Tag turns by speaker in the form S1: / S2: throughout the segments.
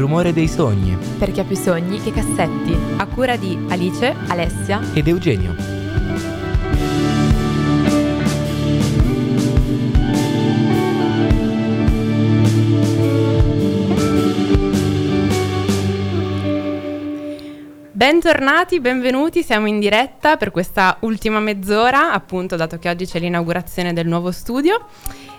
S1: rumore dei sogni.
S2: Per chi ha più sogni che cassetti.
S3: A cura di Alice,
S2: Alessia
S1: ed Eugenio.
S3: Bentornati, benvenuti, siamo in diretta per questa ultima mezz'ora, appunto dato che oggi c'è l'inaugurazione del nuovo studio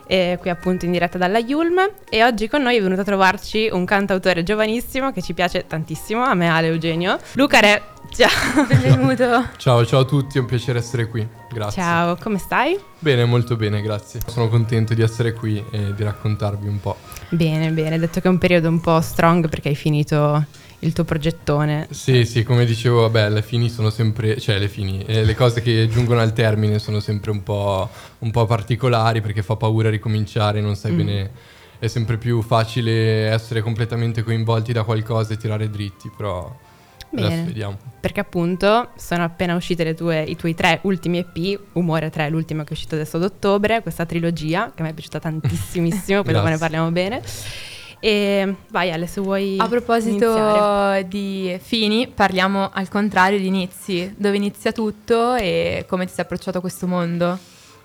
S3: eh, qui appunto in diretta dalla Yulm e oggi con noi è venuto a trovarci un cantautore giovanissimo che ci piace tantissimo, a me Ale Eugenio, Luca Re. Ciao, benvenuto.
S4: Ciao, ciao a tutti, è un piacere essere qui. Grazie.
S3: Ciao, come stai?
S4: Bene, molto bene, grazie. Sono contento di essere qui e di raccontarvi un po'.
S3: Bene, bene, detto che è un periodo un po' strong perché hai finito il tuo progettone.
S4: Sì, sì, come dicevo, vabbè, le fini sono sempre, cioè le fini, eh, le cose che giungono al termine sono sempre un po', un po particolari perché fa paura ricominciare, non sai mm. bene, è sempre più facile essere completamente coinvolti da qualcosa e tirare dritti, però...
S3: Bene, vediamo. Perché appunto sono appena uscite tue, i tuoi tre ultimi EP, Umore 3, l'ultimo che è uscito adesso ad ottobre, questa trilogia che mi è piaciuta tantissimissimo, poi dopo ne parliamo bene. E vai Ale, se vuoi.
S2: A proposito
S3: iniziare.
S2: di fini, parliamo al contrario di inizi. Dove inizia tutto e come ti sei approcciato a questo mondo?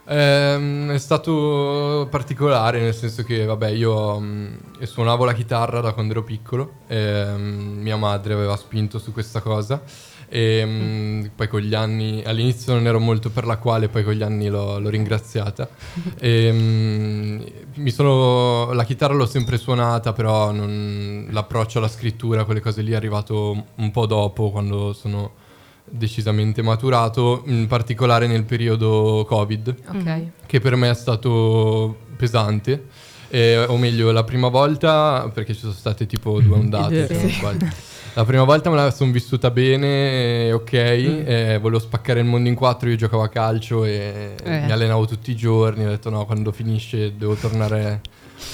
S4: Eh, è stato particolare nel senso che, vabbè, io mh, mm, suonavo la chitarra da quando ero piccolo, e, mh, mia madre aveva spinto su questa cosa e mh, poi con gli anni, all'inizio non ero molto per la quale, poi con gli anni l'ho, l'ho ringraziata. E, mh, sono, la chitarra l'ho sempre suonata, però non, l'approccio alla scrittura, quelle cose lì è arrivato un po' dopo, quando sono decisamente maturato, in particolare nel periodo Covid, okay. che per me è stato pesante. Eh, o meglio, la prima volta, perché ci sono state tipo due ondate, se non sbaglio. La prima volta me la sono vissuta bene, ok, mm. eh, volevo spaccare il mondo in quattro, io giocavo a calcio e eh. mi allenavo tutti i giorni, ho detto no, quando finisce devo tornare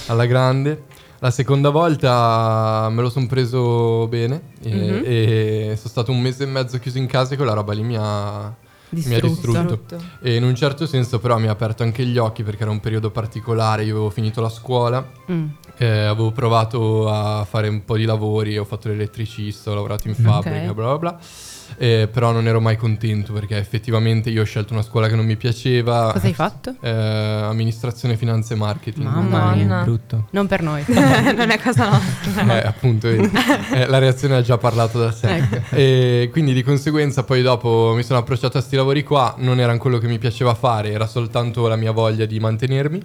S4: alla grande. La seconda volta me lo sono preso bene e, mm-hmm. e, sono stato un mese e mezzo chiuso in casa e quella roba lì mi ha, mi ha distrutto. E in un certo senso però mi ha aperto anche gli occhi perché era un periodo particolare, io avevo finito la scuola, mm. eh, avevo provato a fare un po' di lavori, ho fatto l'elettricista, ho lavorato in fabbrica, okay. bla bla bla eh, però non ero mai contento perché effettivamente io ho scelto una scuola che non mi piaceva.
S3: Cosa hai fatto?
S4: Eh, amministrazione, finanze e marketing.
S3: Mamma mia, brutto. Non per noi, non è cosa nostra.
S4: Eh, appunto, eh, la reazione ha già parlato da sé. Ecco. E quindi di conseguenza poi dopo mi sono approcciato a questi lavori qua, non erano quello che mi piaceva fare, era soltanto la mia voglia di mantenermi.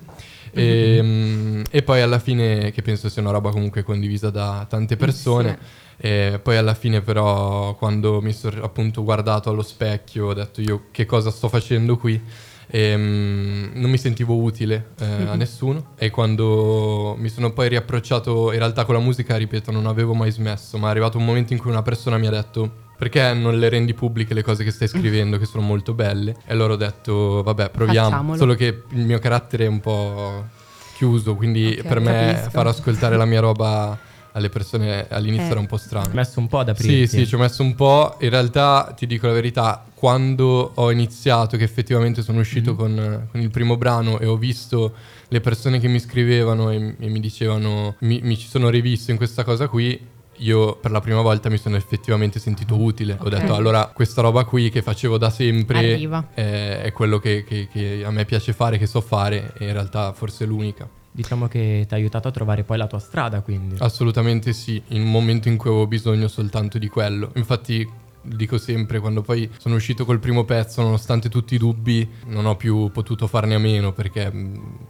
S4: E, mm-hmm. e, poi alla fine, che penso sia una roba comunque condivisa da tante persone, sì e poi alla fine però quando mi sono appunto guardato allo specchio ho detto io che cosa sto facendo qui e, um, non mi sentivo utile eh, mm-hmm. a mhm. nessuno e quando mi sono poi riapprocciato in realtà con la musica ripeto non avevo mai smesso ma è arrivato un momento in cui una persona mi ha detto perché non le rendi pubbliche le cose che stai scrivendo che sono molto belle e allora ho detto vabbè proviamo Facciamolo. solo che il mio carattere è un po' chiuso quindi okay, per me capisco. far ascoltare la mia roba alle persone all'inizio eh. era un po' strano. Ci
S1: ho messo un po' ad aprire.
S4: Sì, sì, ci ho messo un po'. In realtà, ti dico la verità, quando ho iniziato, che effettivamente sono uscito mm-hmm. con, con, il primo brano e ho visto le persone che mi scrivevano e, e mi dicevano, mi, mi ci sono rivisto in questa cosa qui, io per la prima volta mi sono effettivamente sentito utile. Okay. Ho detto allora questa roba qui che facevo da sempre è, è, quello che, che, che, a me piace fare, che so fare e in realtà forse è l'unica.
S1: Diciamo che ti ha aiutato a trovare poi la tua strada, quindi.
S4: Assolutamente sì, in un momento in cui avevo bisogno soltanto di quello. Infatti dico sempre, quando poi sono uscito col primo pezzo, nonostante tutti i dubbi, non ho più potuto farne a meno perché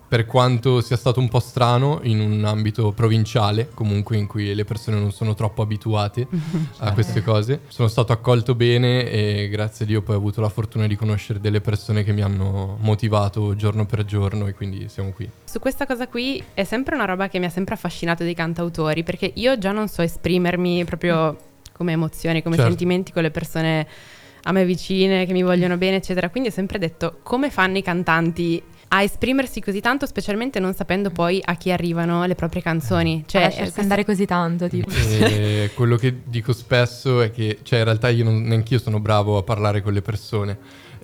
S4: per quanto sia stato un po' strano in un ambito provinciale, comunque in cui le persone non sono troppo abituate certo. a queste cose, sono stato accolto bene e grazie a Dio poi ho avuto la fortuna di conoscere delle persone che mi hanno motivato giorno per giorno e quindi siamo qui.
S3: Su questa cosa qui è sempre una roba che mi ha sempre affascinato dei cantautori perché io già non so esprimermi proprio come emozioni, come certo. sentimenti con le persone a me vicine, che mi vogliono bene, eccetera. Quindi ho sempre detto come fanno i cantanti a esprimersi così tanto, specialmente non sapendo poi a chi arrivano le proprie canzoni. Cioè,
S2: a lasciarsi andare così tanto, tipo.
S4: E quello che dico spesso è che, cioè, in realtà io non, neanche io sono bravo a parlare con le persone.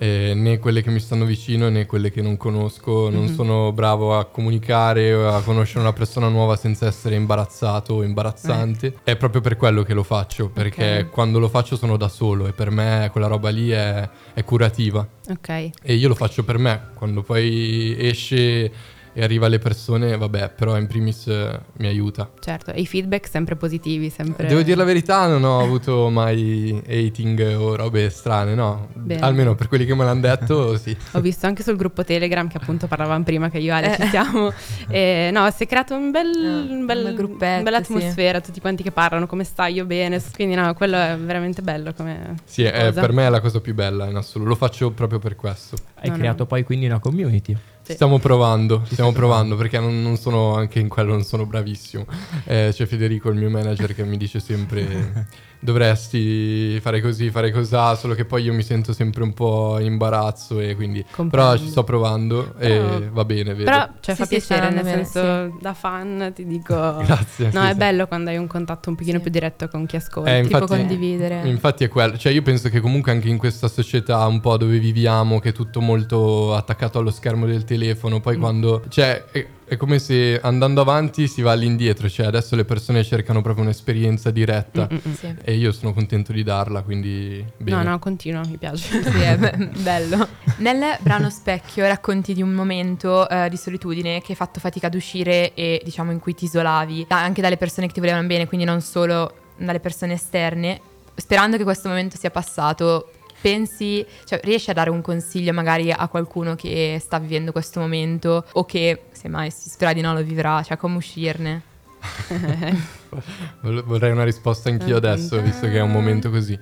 S4: Eh, né quelle che mi stanno vicino né quelle che non conosco. Non mm-hmm. sono bravo a comunicare o a conoscere una persona nuova senza essere imbarazzato o imbarazzante. Eh. È proprio per quello che lo faccio, perché okay. quando lo faccio sono da solo e per me quella roba lì è, è curativa.
S3: Ok.
S4: E io lo faccio per me, quando poi esce e arriva alle persone, vabbè, però in primis eh, mi aiuta.
S3: Certo, e i feedback sempre positivi, sempre...
S4: Devo dire la verità, non ho avuto mai hating o robe strane, no. Bene. Almeno per quelli che me l'hanno detto, sì.
S3: Ho visto anche sul gruppo Telegram che appunto parlavamo prima che io e Ale ci siamo. e, no, si è creato un bel, no, un bel gruppetto, una bella atmosfera, sì. tutti quanti che parlano, come stai, io bene. Quindi no, quello è veramente bello come
S4: Sì, è, per me è la cosa più bella in assoluto. Lo faccio proprio per questo.
S1: Hai no, creato no. poi quindi una community.
S4: Sì. Stiamo provando, stiamo provando perché non, non, sono anche in quello, non sono bravissimo. Eh, c'è Federico, il mio manager, che mi dice sempre dovresti fare così, fare cos'ha, solo che poi io mi sento sempre un po' in imbarazzo e quindi... Comprendo. Però ci sto provando però, e va bene, vedo.
S3: Però cioè, sì, fa piacere, nel senso, sì. da fan ti dico...
S4: Grazie.
S3: No, sì, è bello quando hai un contatto un pochino più diretto con chi ascolta,
S2: eh, infatti, tipo condividere.
S4: Infatti è quello, cioè io penso che comunque anche in questa società un po' dove viviamo, che è tutto molto attaccato allo schermo del telefono, poi mm. quando... Cioè... È, come se andando avanti si va all'indietro, cioè adesso le persone cercano proprio un'esperienza diretta mm, sì. e io sono contento di darla, quindi bene.
S3: No, no, continua, mi piace.
S2: sì, è be- bello. Nel brano Specchio racconti di un momento uh, di solitudine che hai fatto fatica ad uscire e diciamo in cui ti isolavi anche dalle persone che ti volevano bene, quindi non solo dalle persone esterne. Sperando che questo momento sia passato, pensi, cioè riesci a dare un consiglio magari a qualcuno che sta vivendo questo momento o che semmai si spera di no lo vivrà, cioè come uscirne?
S4: Vorrei una risposta anch'io adesso, visto che è un momento così.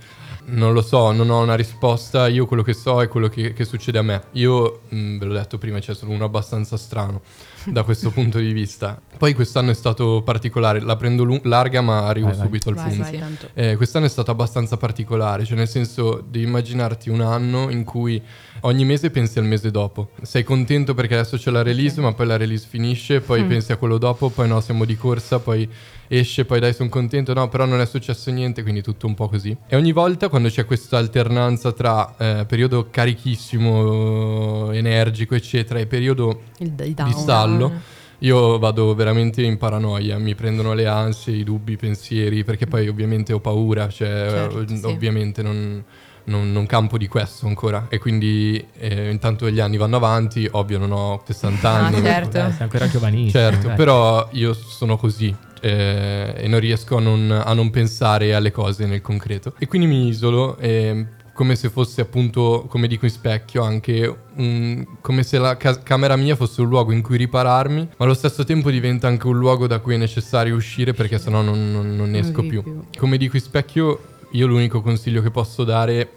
S4: Non lo so, non ho una risposta. Io quello che so è quello che, che succede a me. Io, mh, mm, ve l'ho detto prima, cioè sono uno abbastanza strano da questo punto di vista. Poi quest'anno è stato particolare, la prendo lu- larga ma arrivo vai, subito vai. al punto. Vai, eh, quest'anno è stato abbastanza particolare, cioè nel senso di immaginarti un anno in cui ogni mese pensi al mese dopo. Sei contento perché adesso c'è la release, okay. ma poi la release finisce, poi mm. pensi a quello dopo, poi no, siamo di corsa, poi esce, poi dai sono contento, no, però non è successo niente, quindi tutto un po' così. E ogni volta quando c'è questa alternanza tra eh, periodo carichissimo, energico, eccetera, e periodo il, il di stallo, io vado veramente in paranoia, mi prendono le ansie, i dubbi, i pensieri, perché poi ovviamente ho paura, cioè certo, sì. ovviamente non... Non, non, campo di questo ancora e quindi eh, intanto gli anni vanno avanti, ovvio non ho 60 ah, anni.
S2: Ah, certo.
S1: Eh, sei ancora giovanissimo.
S4: Certo, dai. però io sono così, eh, e non riesco a non, a non, pensare alle cose nel concreto. E quindi mi isolo eh, come se fosse appunto, come dico in specchio, anche un, come se la ca- camera mia fosse un luogo in cui ripararmi, ma allo stesso tempo diventa anche un luogo da cui è necessario uscire perché sennò non, non, non esco più. più. Come dico in specchio, io l'unico consiglio che posso dare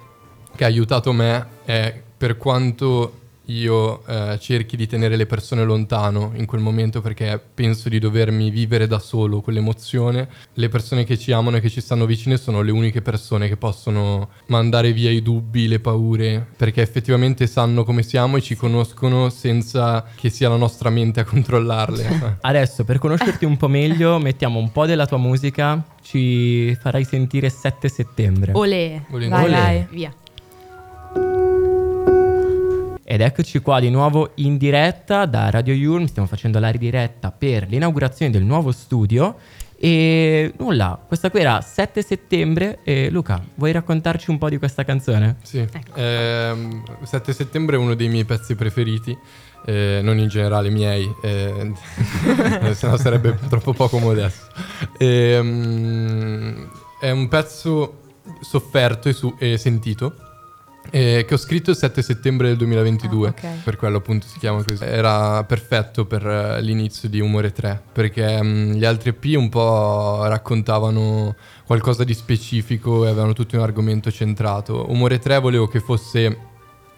S4: che ha aiutato me è per quanto io eh, cerchi di tenere le persone lontano in quel momento perché penso di dovermi vivere da solo quell'emozione. Le persone che ci amano e che ci stanno vicine sono le uniche persone che possono mandare via i dubbi, le paure, perché effettivamente sanno come siamo e ci conoscono senza che sia la nostra mente a controllarle.
S1: Adesso per conoscerti un po' meglio mettiamo un po' della tua musica, ci farai sentire 7 settembre.
S3: Olè,
S2: vai, vai, vai.
S3: via.
S1: Ed eccoci qua di nuovo in diretta da Radio Yulm, stiamo facendo la ridiretta per l'inaugurazione del nuovo studio e nulla, questa qui era 7 settembre e Luca, vuoi raccontarci un po' di questa canzone?
S4: Sì, ecco. eh, 7 settembre è uno dei miei pezzi preferiti, eh, non in generale miei, eh, se no sarebbe troppo poco modesto. Ehm, è un pezzo sofferto e, su- e sentito eh, che ho scritto il 7 settembre del 2022, ah, okay. per quello appunto si chiama così. Era perfetto per uh, l'inizio di Umore 3, perché um, gli altri EP un po' raccontavano qualcosa di specifico e avevano tutti un argomento centrato. Umore 3 volevo che fosse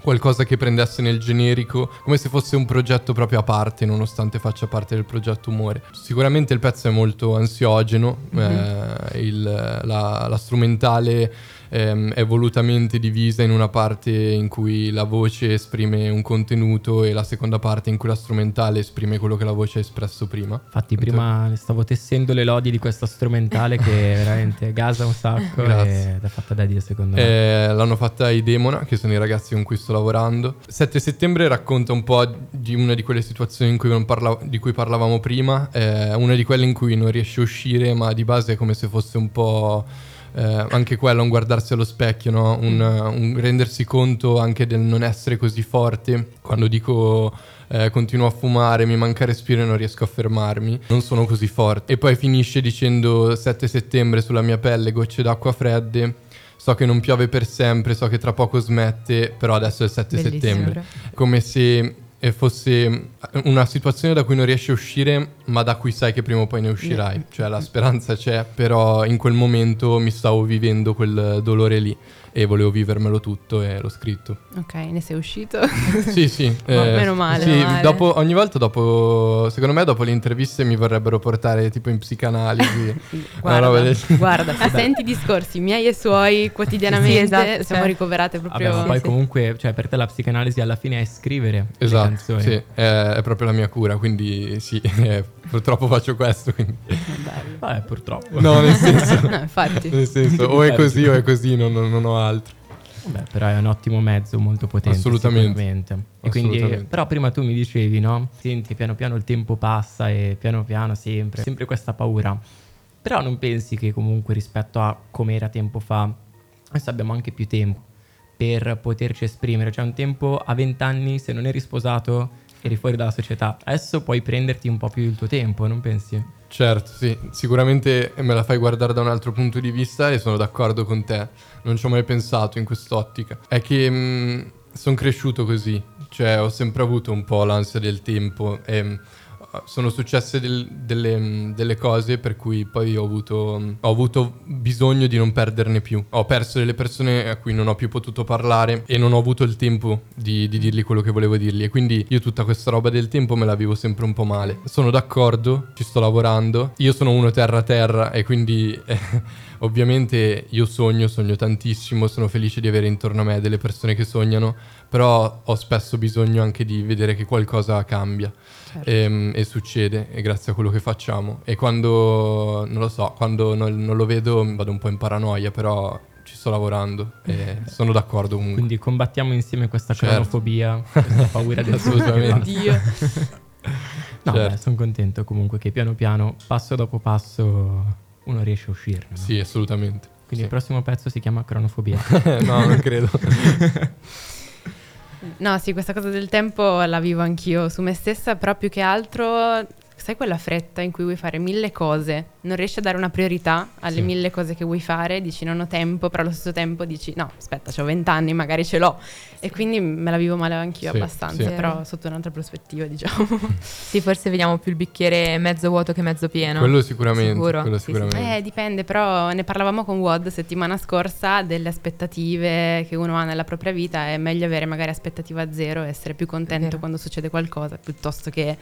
S4: qualcosa che prendesse nel generico, come se fosse un progetto proprio a parte, nonostante faccia parte del progetto Umore. Sicuramente il pezzo è molto ansiogeno, mm-hmm. eh, il, la, la strumentale ehm, è volutamente divisa in una parte in cui la voce esprime un contenuto e la seconda parte in cui la strumentale esprime quello che la voce ha espresso prima.
S1: Infatti prima stavo tessendo le lodi di questa strumentale che veramente gasa un sacco
S4: Grazie.
S1: ed è fatta da Dio secondo me.
S4: Eh, l'hanno fatta i Demona, che sono i ragazzi con cui sto lavorando. 7 settembre racconta un po' di una di quelle situazioni in cui parla- di cui parlavamo prima, eh, una di quelle in cui non riesce a uscire, ma di base è come se fosse un po' eh, anche quello, un guardarsi allo specchio, no? un, un, rendersi conto anche del non essere così forte. Quando dico eh, continuo a fumare, mi manca respiro e non riesco a fermarmi, non sono così forte. E poi finisce dicendo 7 settembre sulla mia pelle, gocce d'acqua fredde. So che non piove per sempre, so che tra poco smette, però adesso è il 7 Bellissimo. settembre. Come se e fosse una situazione da cui non riesci a uscire, ma da cui sai che prima o poi ne uscirai. Cioè la speranza c'è, però in quel momento mi stavo vivendo quel dolore lì e volevo vivermelo tutto e l'ho scritto.
S3: Ok, ne sei uscito?
S4: sì, sì.
S3: eh, meno male.
S4: Sì,
S3: male.
S4: Dopo, ogni volta dopo, secondo me dopo le interviste mi vorrebbero portare tipo in psicanalisi.
S3: guarda, del... guarda se senti discorsi miei e suoi quotidianamente, sì, esatto, siamo cioè. ricoverate proprio.
S1: Vabbè, ma poi sì, comunque, cioè per te la psicanalisi alla fine è scrivere
S4: esatto,
S1: canzoni.
S4: Sì, è, è, proprio la mia cura, quindi sì, purtroppo faccio questo. Quindi.
S1: Vabbè, purtroppo.
S4: No, nel senso,
S3: no, infatti.
S4: Nel senso o è così o è così, non, non ho altro.
S1: Beh, però è un ottimo mezzo, molto potente.
S4: Assolutamente.
S1: E quindi, però prima tu mi dicevi, no? Senti, piano piano il tempo passa e piano piano sempre, sempre questa paura. Però non pensi che comunque rispetto a come era tempo fa, adesso abbiamo anche più tempo per poterci esprimere. Cioè un tempo a 20 anni, se non eri sposato, eri fuori dalla società. Adesso puoi prenderti un po' più il tuo tempo, non pensi?
S4: Certo, sì, sicuramente me la fai guardare da un altro punto di vista e sono d'accordo con te, non ci ho mai pensato in quest'ottica. È che mm, sono cresciuto così, cioè ho sempre avuto un po' l'ansia del tempo e sono successe del, delle, delle, cose per cui poi ho avuto, ho avuto, bisogno di non perderne più. Ho perso delle persone a cui non ho più potuto parlare e non ho avuto il tempo di, di dirgli quello che volevo dirgli. E quindi io tutta questa roba del tempo me la vivo sempre un po' male. Sono d'accordo, ci sto lavorando. Io sono uno terra terra e quindi eh, ovviamente io sogno, sogno tantissimo, sono felice di avere intorno a me delle persone che sognano, però ho spesso bisogno anche di vedere che qualcosa cambia. Certo. E, ehm, e, succede, e grazie a quello che facciamo. E quando, non lo so, quando non, non lo vedo vado un po' in paranoia, però ci sto lavorando e sono d'accordo comunque.
S1: Quindi combattiamo insieme questa certo. cronofobia, questa paura del
S4: Assolutamente.
S3: Dio.
S1: no, certo. sono contento comunque che piano piano, passo dopo passo, uno riesce a uscirne. No?
S4: Sì, assolutamente.
S1: Quindi sì. il prossimo pezzo si chiama cronofobia.
S4: no, non credo.
S3: No, sì, questa cosa del tempo la vivo anch'io su me stessa, però più che altro sai quella fretta in cui vuoi fare mille cose, non riesci a dare una priorità alle sì. mille cose che vuoi fare, dici non ho tempo, però allo stesso tempo dici no, aspetta, ho vent'anni, magari ce l'ho. E quindi me la vivo male anch'io sì, abbastanza, sì. però sotto un'altra prospettiva, diciamo.
S2: sì, forse vediamo più il bicchiere mezzo vuoto che mezzo pieno.
S4: Quello sicuramente. Sicuro? Quello sicuramente.
S3: Eh, dipende, però ne parlavamo con Wad settimana scorsa delle aspettative che uno ha nella propria vita, è meglio avere magari aspettativa zero e essere più contento quando succede qualcosa piuttosto che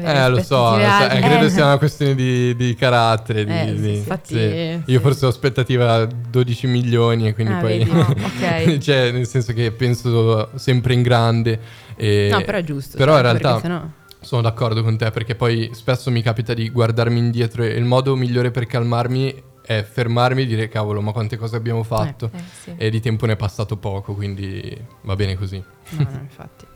S4: eh, lo so, lo so. Eh, credo sia una questione di, di carattere. Di,
S3: eh,
S4: di,
S3: infatti,
S4: sì. Io forse ho aspettativa 12 milioni e quindi ah, poi...
S2: no, okay.
S4: cioè, nel senso che penso sempre in grande. E...
S3: No, però è giusto.
S4: Però cioè, in realtà... Sennò... Sono d'accordo con te perché poi spesso mi capita di guardarmi indietro e il modo migliore per calmarmi è fermarmi e dire cavolo ma quante cose abbiamo fatto eh, eh, sì. e di tempo ne è passato poco quindi va bene così.
S3: No, no, infatti.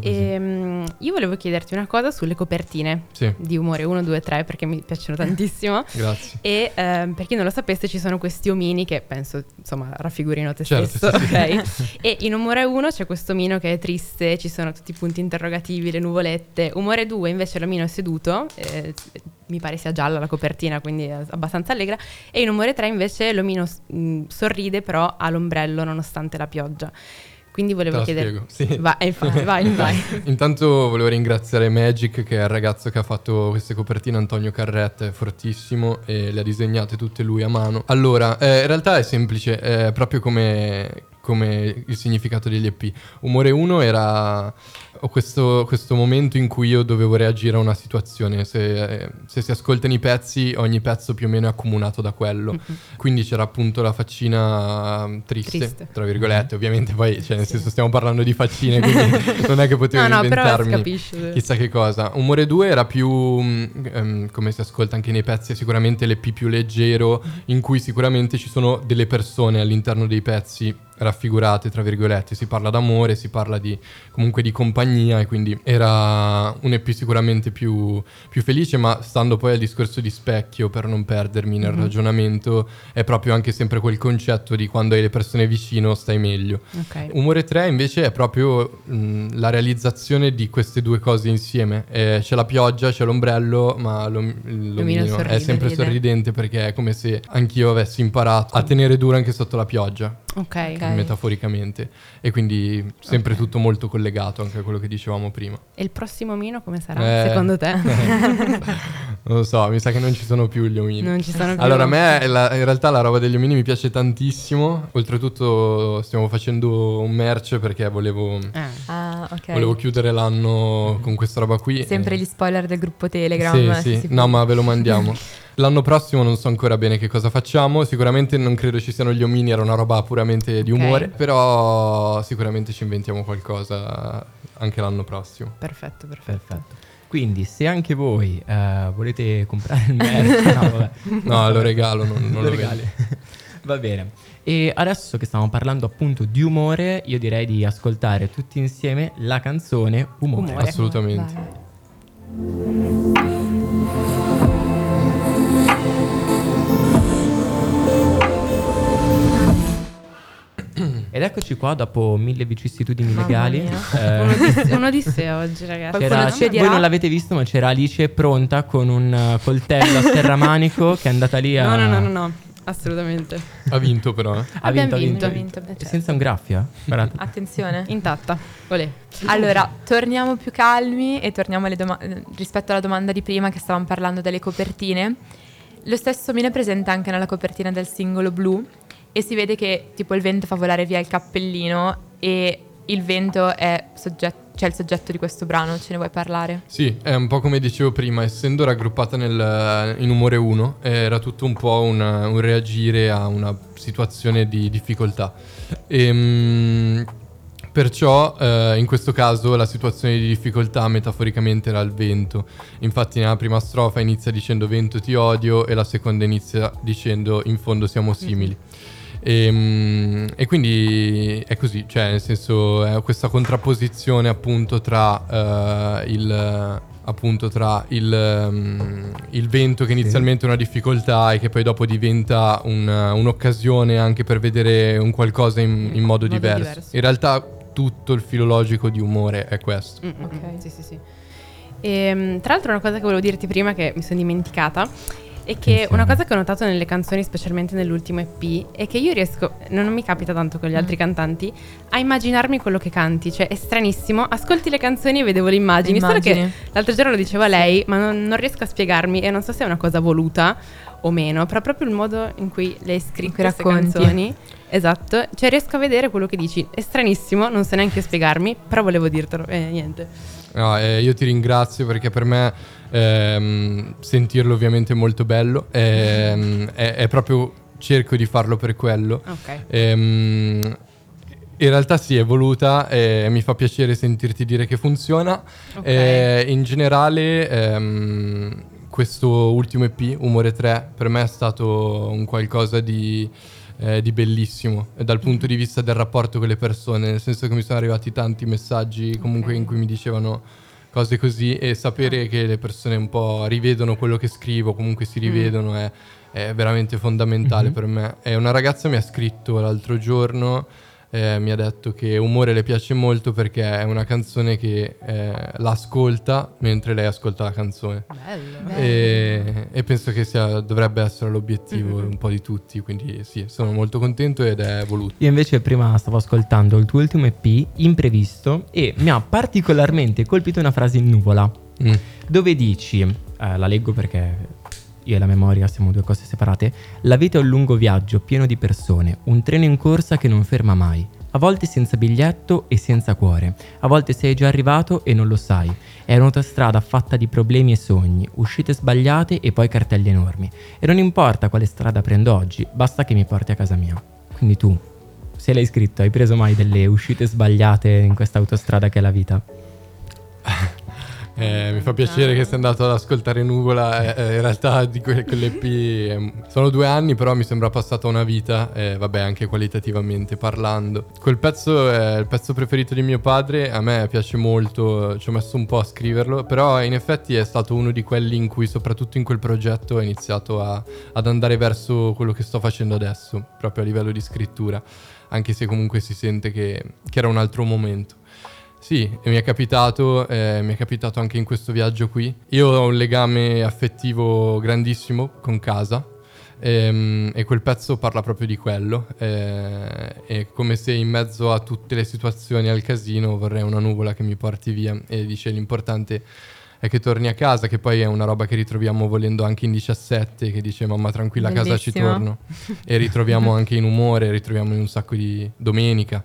S3: E, um, io volevo chiederti una cosa sulle copertine
S4: sì.
S3: di Umore 1, 2, 3 perché mi piacciono tantissimo.
S4: Grazie.
S3: E um, per chi non lo sapesse ci sono questi omini che penso insomma raffigurino te
S4: certo,
S3: stesso.
S4: Sì,
S3: ok. Sì. e in Umore 1 c'è questo omino che è triste, ci sono tutti i punti interrogativi, le nuvolette. Umore 2 invece l'omino è seduto. Eh, mi pare sia gialla la copertina, quindi è abbastanza allegra. E in Umore 3 invece l'omino mh, sorride, però ha l'ombrello nonostante la pioggia. Quindi volevo chiedere...
S4: Spiego, sì.
S3: Vai, infatti, vai, vai.
S4: Intanto volevo ringraziare Magic, che è il ragazzo che ha fatto queste copertine, Antonio Carretta, è fortissimo e le ha disegnate tutte lui a mano. Allora, eh, in realtà è semplice, è proprio come come il significato degli EP. Umore 1 era questo, questo, momento in cui io dovevo reagire a una situazione. Se, se, si ascoltano i pezzi, ogni pezzo più o meno è accomunato da quello. Mm-hmm. Quindi c'era appunto la faccina um, triste, triste. tra virgolette. Ovviamente poi, cioè, nel sì. senso, stiamo parlando di faccine, quindi non è che potevo no, inventarmi no, chissà che cosa. Umore 2 era più, um, come si ascolta anche nei pezzi, è sicuramente l'EP più leggero, mm-hmm. in cui sicuramente ci sono delle persone all'interno dei pezzi raffigurate, tra virgolette. Si parla d'amore, si parla di, comunque di compagnia e quindi era un EP sicuramente più, più, felice, ma stando poi al discorso di specchio, per non perdermi nel mm-hmm. ragionamento, è proprio anche sempre quel concetto di quando hai le persone vicino stai meglio. Okay. Umore 3 invece è proprio mh, la realizzazione di queste due cose insieme. Eh, c'è la pioggia, c'è l'ombrello, ma l'om- l'omino è sempre ride. sorridente perché è come se anch'io avessi imparato a tenere duro anche sotto la pioggia.
S3: Ok.
S4: okay. metaforicamente. E quindi sempre okay. tutto molto collegato anche a quello che dicevamo prima.
S3: E il prossimo omino come sarà, eh, secondo te?
S4: non lo so, mi sa che non ci sono più gli omini.
S3: Non ci sono più.
S4: Allora, a me la, in realtà la roba degli omini mi piace tantissimo. Oltretutto stiamo facendo un merch perché volevo,
S2: ah. Ah, okay.
S4: volevo chiudere l'anno con questa roba qui.
S2: Sempre e... gli spoiler del gruppo Telegram.
S4: Sì, sì. No, ma ve lo mandiamo. L'anno prossimo non so ancora bene che cosa facciamo, sicuramente non credo ci siano gli omini, era una roba puramente di umore, okay. però sicuramente ci inventiamo qualcosa anche l'anno prossimo.
S3: Perfetto, perfetto. perfetto.
S1: Quindi se anche voi uh, volete comprare il merch, no, vabbè.
S4: no, lo regalo, non, non lo, lo regali.
S1: Va bene. E adesso che stiamo parlando appunto di umore, io direi di ascoltare tutti insieme la canzone Umore. umore.
S4: Assolutamente. Vai.
S1: Ed eccoci qua dopo mille vicissitudini Mamma legali.
S3: Eh, un'odissea oggi, ragazzi.
S1: C'era, c'è, voi non l'avete visto, ma c'era Alice pronta con un uh, coltello a serramanico che è andata lì a.
S3: No, no, no, no, no. Assolutamente.
S4: Ha vinto però, eh.
S1: Ha vinto, vinto,
S3: ha vinto. vinto.
S1: Senza un graffia?
S2: Guardate. Attenzione.
S3: Intatta. Olè.
S2: Allora, torniamo più calmi e torniamo doma- rispetto alla domanda di prima che stavamo parlando delle copertine. Lo stesso Mine è presente anche nella copertina del singolo blu e si vede che tipo il vento fa volare via il cappellino e il vento è soggetto, cioè il soggetto di questo brano, ce ne vuoi parlare?
S4: Sì, è un po' come dicevo prima, essendo raggruppata nel, in umore 1, era tutto un po' un, un reagire a una situazione di difficoltà. E, ehm, Perciò eh, in questo caso la situazione di difficoltà metaforicamente era il vento. Infatti nella prima strofa inizia dicendo vento ti odio e la seconda inizia dicendo in fondo siamo simili. Mm-hmm. E, ehm, e, quindi è così, cioè nel senso è questa contrapposizione appunto tra uh, il appunto tra il, um, il, vento che inizialmente è una difficoltà e che poi dopo diventa un, un'occasione anche per vedere un qualcosa in, in modo, modo diverso. diverso. In realtà tutto il filologico di umore è questo.
S3: Mm, ok, sì sì sì. E, ehm, tra l'altro una cosa che volevo dirti prima che mi sono dimenticata e che Insieme. una cosa che ho notato nelle canzoni, specialmente nell'ultimo EP, è che io riesco, non mi capita tanto con gli altri mm. cantanti, a immaginarmi quello che canti. Cioè, è stranissimo. Ascolti le canzoni e vedevo le immagini. Solo che l'altro giorno lo diceva lei, ma non, non, riesco a spiegarmi e non so se è una cosa voluta o meno, però proprio il modo in cui lei scrive queste canzoni. Esatto, cioè riesco a vedere quello che dici. È stranissimo, non so neanche spiegarmi, però volevo dirtelo e eh, niente.
S4: No, eh, io ti ringrazio perché per me ehm, sentirlo ovviamente è molto bello. Ehm, è, è, proprio cerco di farlo per quello.
S3: Ok.
S4: Ehm, in realtà sì, è voluta e mi fa piacere sentirti dire che funziona. Okay. Eh, in generale, ehm, questo ultimo EP, Umore 3, per me è stato un qualcosa di eh, di bellissimo dal punto di vista del rapporto con le persone, nel senso che mi sono arrivati tanti messaggi comunque okay. in cui mi dicevano cose così e sapere ah. che le persone un po' rivedono quello che scrivo, comunque si mm. rivedono mm. è, è, veramente fondamentale mm-hmm. per me. E una ragazza mi ha scritto l'altro giorno eh, mi ha detto che Umore le piace molto perché è una canzone che eh, l'ascolta mentre lei ascolta la canzone.
S3: Bello, bello.
S4: E, e, penso che sia, dovrebbe essere l'obiettivo mm-hmm. un po' di tutti, quindi sì, sono molto contento ed è voluto.
S1: Io invece prima stavo ascoltando il tuo ultimo EP, Imprevisto, e mi ha particolarmente colpito una frase in nuvola, mm. dove dici, eh, la leggo perché io e la memoria siamo due cose separate, la vita è un lungo viaggio pieno di persone, un treno in corsa che non ferma mai. A volte senza biglietto e senza cuore, a volte sei già arrivato e non lo sai. È un'autostrada fatta di problemi e sogni, uscite sbagliate e poi cartelli enormi. E non importa quale strada prendo oggi, basta che mi porti a casa mia. Quindi tu, se l'hai scritto, hai preso mai delle uscite sbagliate in questa autostrada che è la vita?
S4: Eh, mi fa piacere che sei andato ad ascoltare Nuvola. Eh, eh in realtà di que- quell'EP eh, sono due anni, però mi sembra passata una vita, vabbè, anche qualitativamente parlando. Quel pezzo è il pezzo preferito di mio padre. A me piace molto, ci ho messo un po' a scriverlo, però in effetti è stato uno di quelli in cui, soprattutto in quel progetto, ho iniziato a, ad andare verso quello che sto facendo adesso, proprio a livello di scrittura, anche se comunque si sente che, che era un altro momento. Sì, mi è capitato, eh, mi è capitato anche in questo viaggio qui. Io ho un legame affettivo grandissimo con casa ehm, e quel pezzo parla proprio di quello. Eh, è come se in mezzo a tutte le situazioni al casino vorrei una nuvola che mi porti via e dice l'importante è che torni a casa, che poi è una roba che ritroviamo volendo anche in 17, che dice mamma tranquilla a casa ci torno. e ritroviamo anche in umore, ritroviamo in un sacco di domenica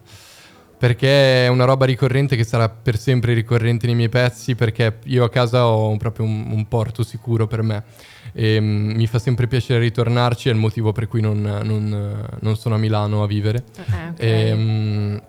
S4: perché è una roba ricorrente che sarà per sempre ricorrente nei miei pezzi perché io a casa ho proprio un, un porto sicuro per me e um, mi fa sempre piacere ritornarci è il motivo per cui non, non, non sono a Milano a vivere
S3: eh, okay. e, um,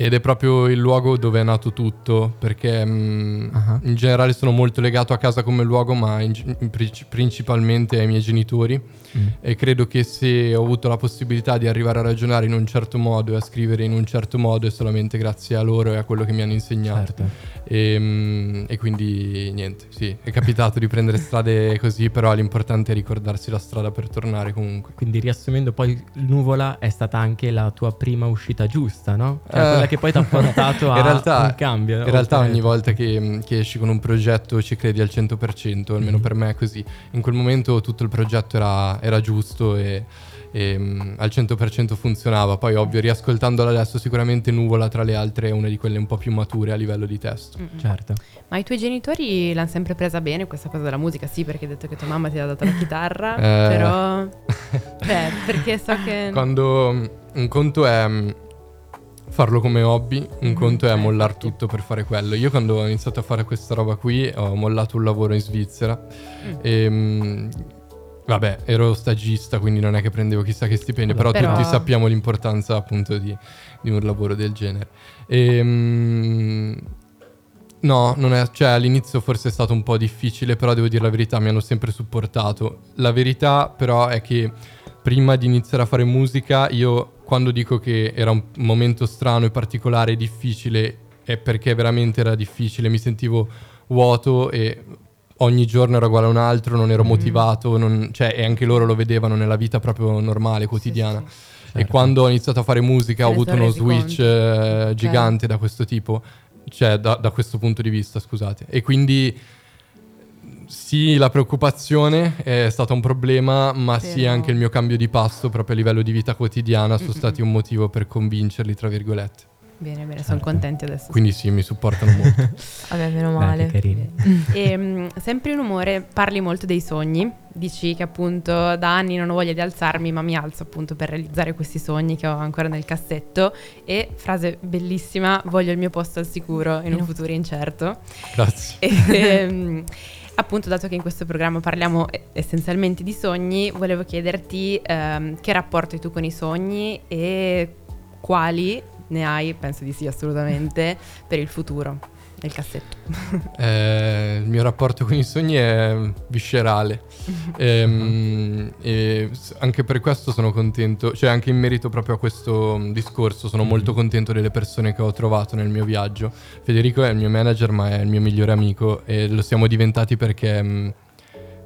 S4: ed è proprio il luogo dove è nato tutto, perché um, uh-huh. in generale sono molto legato a casa come luogo, ma in, in, principalmente ai miei genitori. Mm. E credo che se ho avuto la possibilità di arrivare a ragionare in un certo modo e a scrivere in un certo modo è solamente grazie a loro e a quello che mi hanno insegnato. Certo. E, um, e, quindi niente, sì, è capitato di prendere strade così, però l'importante è ricordarsi la strada per tornare comunque.
S1: Quindi riassumendo, poi Nuvola è stata anche la tua prima uscita giusta, no? Cioè, eh, che poi ti ha portato a realtà, un cambio.
S4: In realtà ogni volta che, che, esci con un progetto ci credi al 100%, almeno mm. per me è così. In quel momento tutto il progetto era, era giusto e, e um, al 100% funzionava. Poi ovvio, riascoltandolo adesso sicuramente Nuvola tra le altre è una di quelle un po' più mature a livello di testo.
S1: Mm-hmm. Certo.
S3: Ma i tuoi genitori l'hanno sempre presa bene questa cosa della musica? Sì, perché hai detto che tua mamma ti ha dato la chitarra, eh... però... Beh, perché so che...
S4: Quando un conto è mm, farlo come hobby, un mhm, conto è mollare tutto per fare quello. Io quando ho iniziato a fare questa roba qui ho mollato un lavoro in Svizzera mm. e mh, vabbè, ero stagista, quindi non è che prendevo chissà che stipendio, però, però... tutti sappiamo l'importanza appunto di, di, un lavoro del genere. E, mh, No, è, cioè, all'inizio forse è stato un po' difficile, però devo dire la verità, mi hanno sempre supportato. La verità però è che prima di iniziare a fare musica io quando dico che era un momento strano e particolare e difficile è perché veramente era difficile, mi sentivo vuoto e ogni giorno era uguale a un altro, non ero mm. motivato, non, cioè, e anche loro lo vedevano nella vita proprio normale, quotidiana. Sì, sì, certo. E quando ho iniziato a fare musica ho avuto uno switch eh, gigante okay. da questo tipo, cioè da, da questo punto di vista, scusate. E quindi sì, la preoccupazione è stata un problema, ma Però... sì anche il mio cambio di passo proprio a livello di vita quotidiana sono Mm-mm. stati un motivo per convincerli, tra virgolette.
S3: Bene, bene, sono certo. contenti adesso.
S4: Quindi sì, mi supportano molto.
S2: Vabbè, meno male.
S1: Beh,
S3: e, um, sempre in umore parli molto dei sogni. Dici che appunto da anni non ho voglia di alzarmi, ma mi alzo appunto per realizzare questi sogni che ho ancora nel cassetto. E frase bellissima: voglio il mio posto al sicuro in un futuro incerto.
S4: Grazie.
S3: E, um, appunto, dato che in questo programma parliamo essenzialmente di sogni, volevo chiederti um, che rapporto hai tu con i sogni e quali ne hai, penso di sì assolutamente, per il futuro nel cassetto?
S4: Eh, il mio rapporto con i sogni è viscerale. e, um, e anche per questo sono contento, cioè anche in merito proprio a questo discorso, sono molto contento delle persone che ho trovato nel mio viaggio. Federico è il mio manager, ma è il mio migliore amico e lo siamo diventati perché. Um,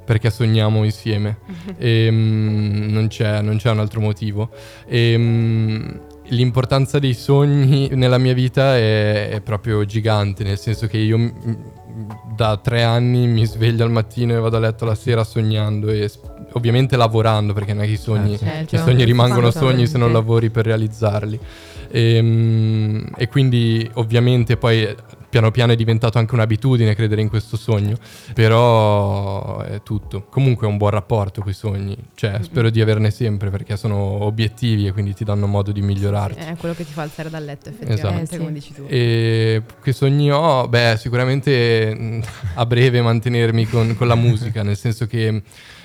S4: perché sogniamo insieme e um, non, c'è, non, c'è, un altro motivo. E, um, l'importanza dei sogni nella mia vita è, è, proprio gigante, nel senso che io da tre anni mi sveglio al mattino e vado a letto la sera sognando e ovviamente lavorando perché non è che i sogni, certo. i sogni rimangono sogni se non lavori per realizzarli. E, ehm, e quindi ovviamente poi piano piano è diventato anche un'abitudine credere in questo sogno, però è tutto. Comunque è un buon rapporto con i sogni, cioè spero di averne sempre perché sono obiettivi e quindi ti danno modo di migliorarti.
S3: È quello che ti fa alzare dal letto effettivamente, esatto. come dici tu.
S4: E che sogni ho? Beh, sicuramente a breve mantenermi con, con la musica, nel senso che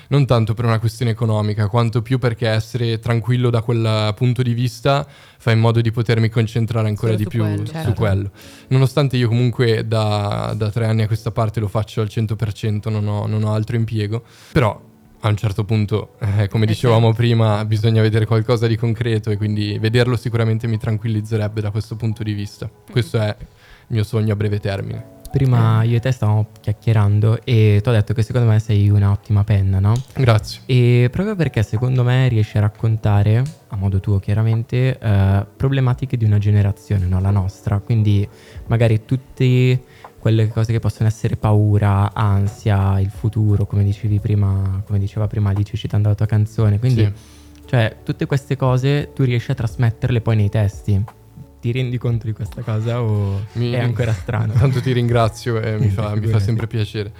S4: non tanto per una questione economica, quanto più perché essere tranquillo da quel punto di vista fa in modo di potermi concentrare ancora Solo di più quello, certo. su quello. Nonostante io comunque da, da, tre anni a questa parte lo faccio al 100%, non ho, non ho altro impiego, però a un certo punto, eh, come eh dicevamo certo. prima, bisogna vedere qualcosa di concreto e quindi vederlo sicuramente mi tranquillizzerebbe da questo punto di vista. Questo è il mio sogno a breve termine.
S1: Prima io e te stavamo chiacchierando e tu hai detto che secondo me sei un'ottima penna, no?
S4: Grazie.
S1: E proprio perché secondo me riesci a raccontare, a modo tuo chiaramente, eh, problematiche di una generazione, no? La nostra. Quindi magari tutte quelle cose che possono essere paura, ansia, il futuro, come dicevi prima, come diceva prima Alice citando la tua canzone. Quindi, sì. cioè, tutte queste cose tu riesci a trasmetterle poi nei testi ti rendi conto di questa cosa o mi, è ancora strano?
S4: Tanto ti ringrazio e mi fa, mi fa sempre piacere.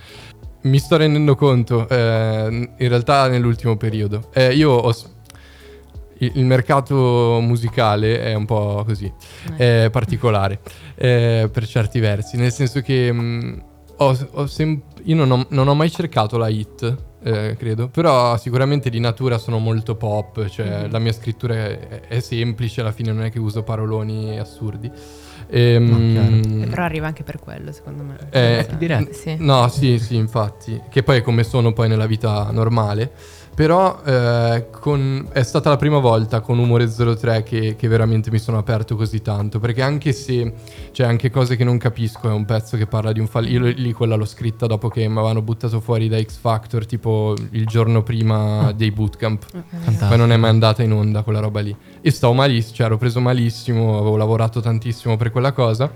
S4: Mi sto rendendo conto, eh, in realtà nell'ultimo periodo. Eh, io ho, il, il, mercato musicale è un po' così, eh. è particolare eh, per certi versi, nel senso che mh, mm, ho, ho sem- io non ho, non ho mai cercato la hit eh, credo. Però sicuramente di natura sono molto pop, cioè mm. la mia scrittura è, è, semplice, alla fine non è che uso paroloni assurdi.
S3: Ehm, no, però arriva anche per quello, secondo me.
S4: Eh, direi. Sì. No, sì, sì, infatti. Che poi è come sono poi nella vita normale. Però eh, con, è stata la prima volta con Umore 03 che, che, veramente mi sono aperto così tanto. Perché anche se c'è anche cose che non capisco, è un pezzo che parla di un fallo. Io lì quella l'ho scritta dopo che mi avevano buttato fuori da X Factor, tipo il giorno prima ah. dei bootcamp. Okay. Poi non è mai andata in onda quella roba lì. E stavo malissimo, cioè ero preso malissimo, avevo lavorato tantissimo per quella cosa.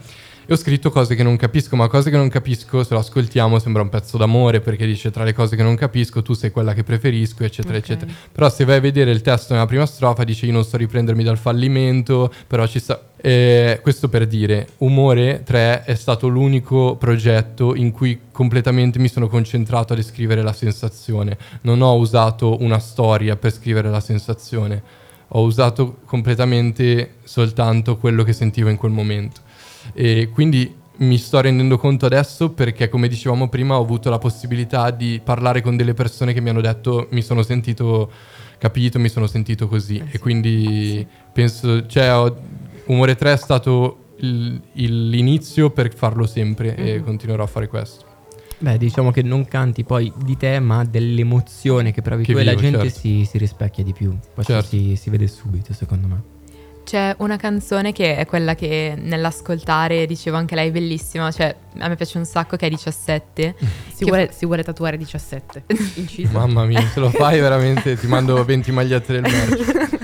S4: E ho scritto cose che non capisco, ma cose che non capisco, se lo ascoltiamo, sembra un pezzo d'amore perché dice tra le cose che non capisco tu sei quella che preferisco, eccetera, okay. eccetera. Però se vai a vedere il testo nella prima strofa dice io non sto a riprendermi dal fallimento, però ci sta... Eh, questo per dire, Umore 3 è stato l'unico progetto in cui completamente mi sono concentrato a descrivere la sensazione. Non ho usato una storia per scrivere la sensazione, ho usato completamente soltanto quello che sentivo in quel momento. E quindi mi sto rendendo conto adesso perché, come dicevamo prima, ho avuto la possibilità di parlare con delle persone che mi hanno detto mi sono sentito capito, mi sono sentito così. Eh sì. E quindi sì. penso, cioè, ho, Umore 3 è stato il, il, l'inizio per farlo sempre mm-hmm. e continuerò a fare questo.
S1: Beh, diciamo che non canti poi di te, ma dell'emozione che provi che tu e la gente certo. si, si, rispecchia di più. Poi certo. si, si vede subito, secondo me.
S2: C'è una canzone che è quella che nell'ascoltare dicevo anche lei bellissima, cioè a me piace un sacco che è 17.
S3: Si, vuole, f- si vuole, tatuare 17.
S4: Mamma mia, se lo fai veramente ti mando 20 magliette del merch.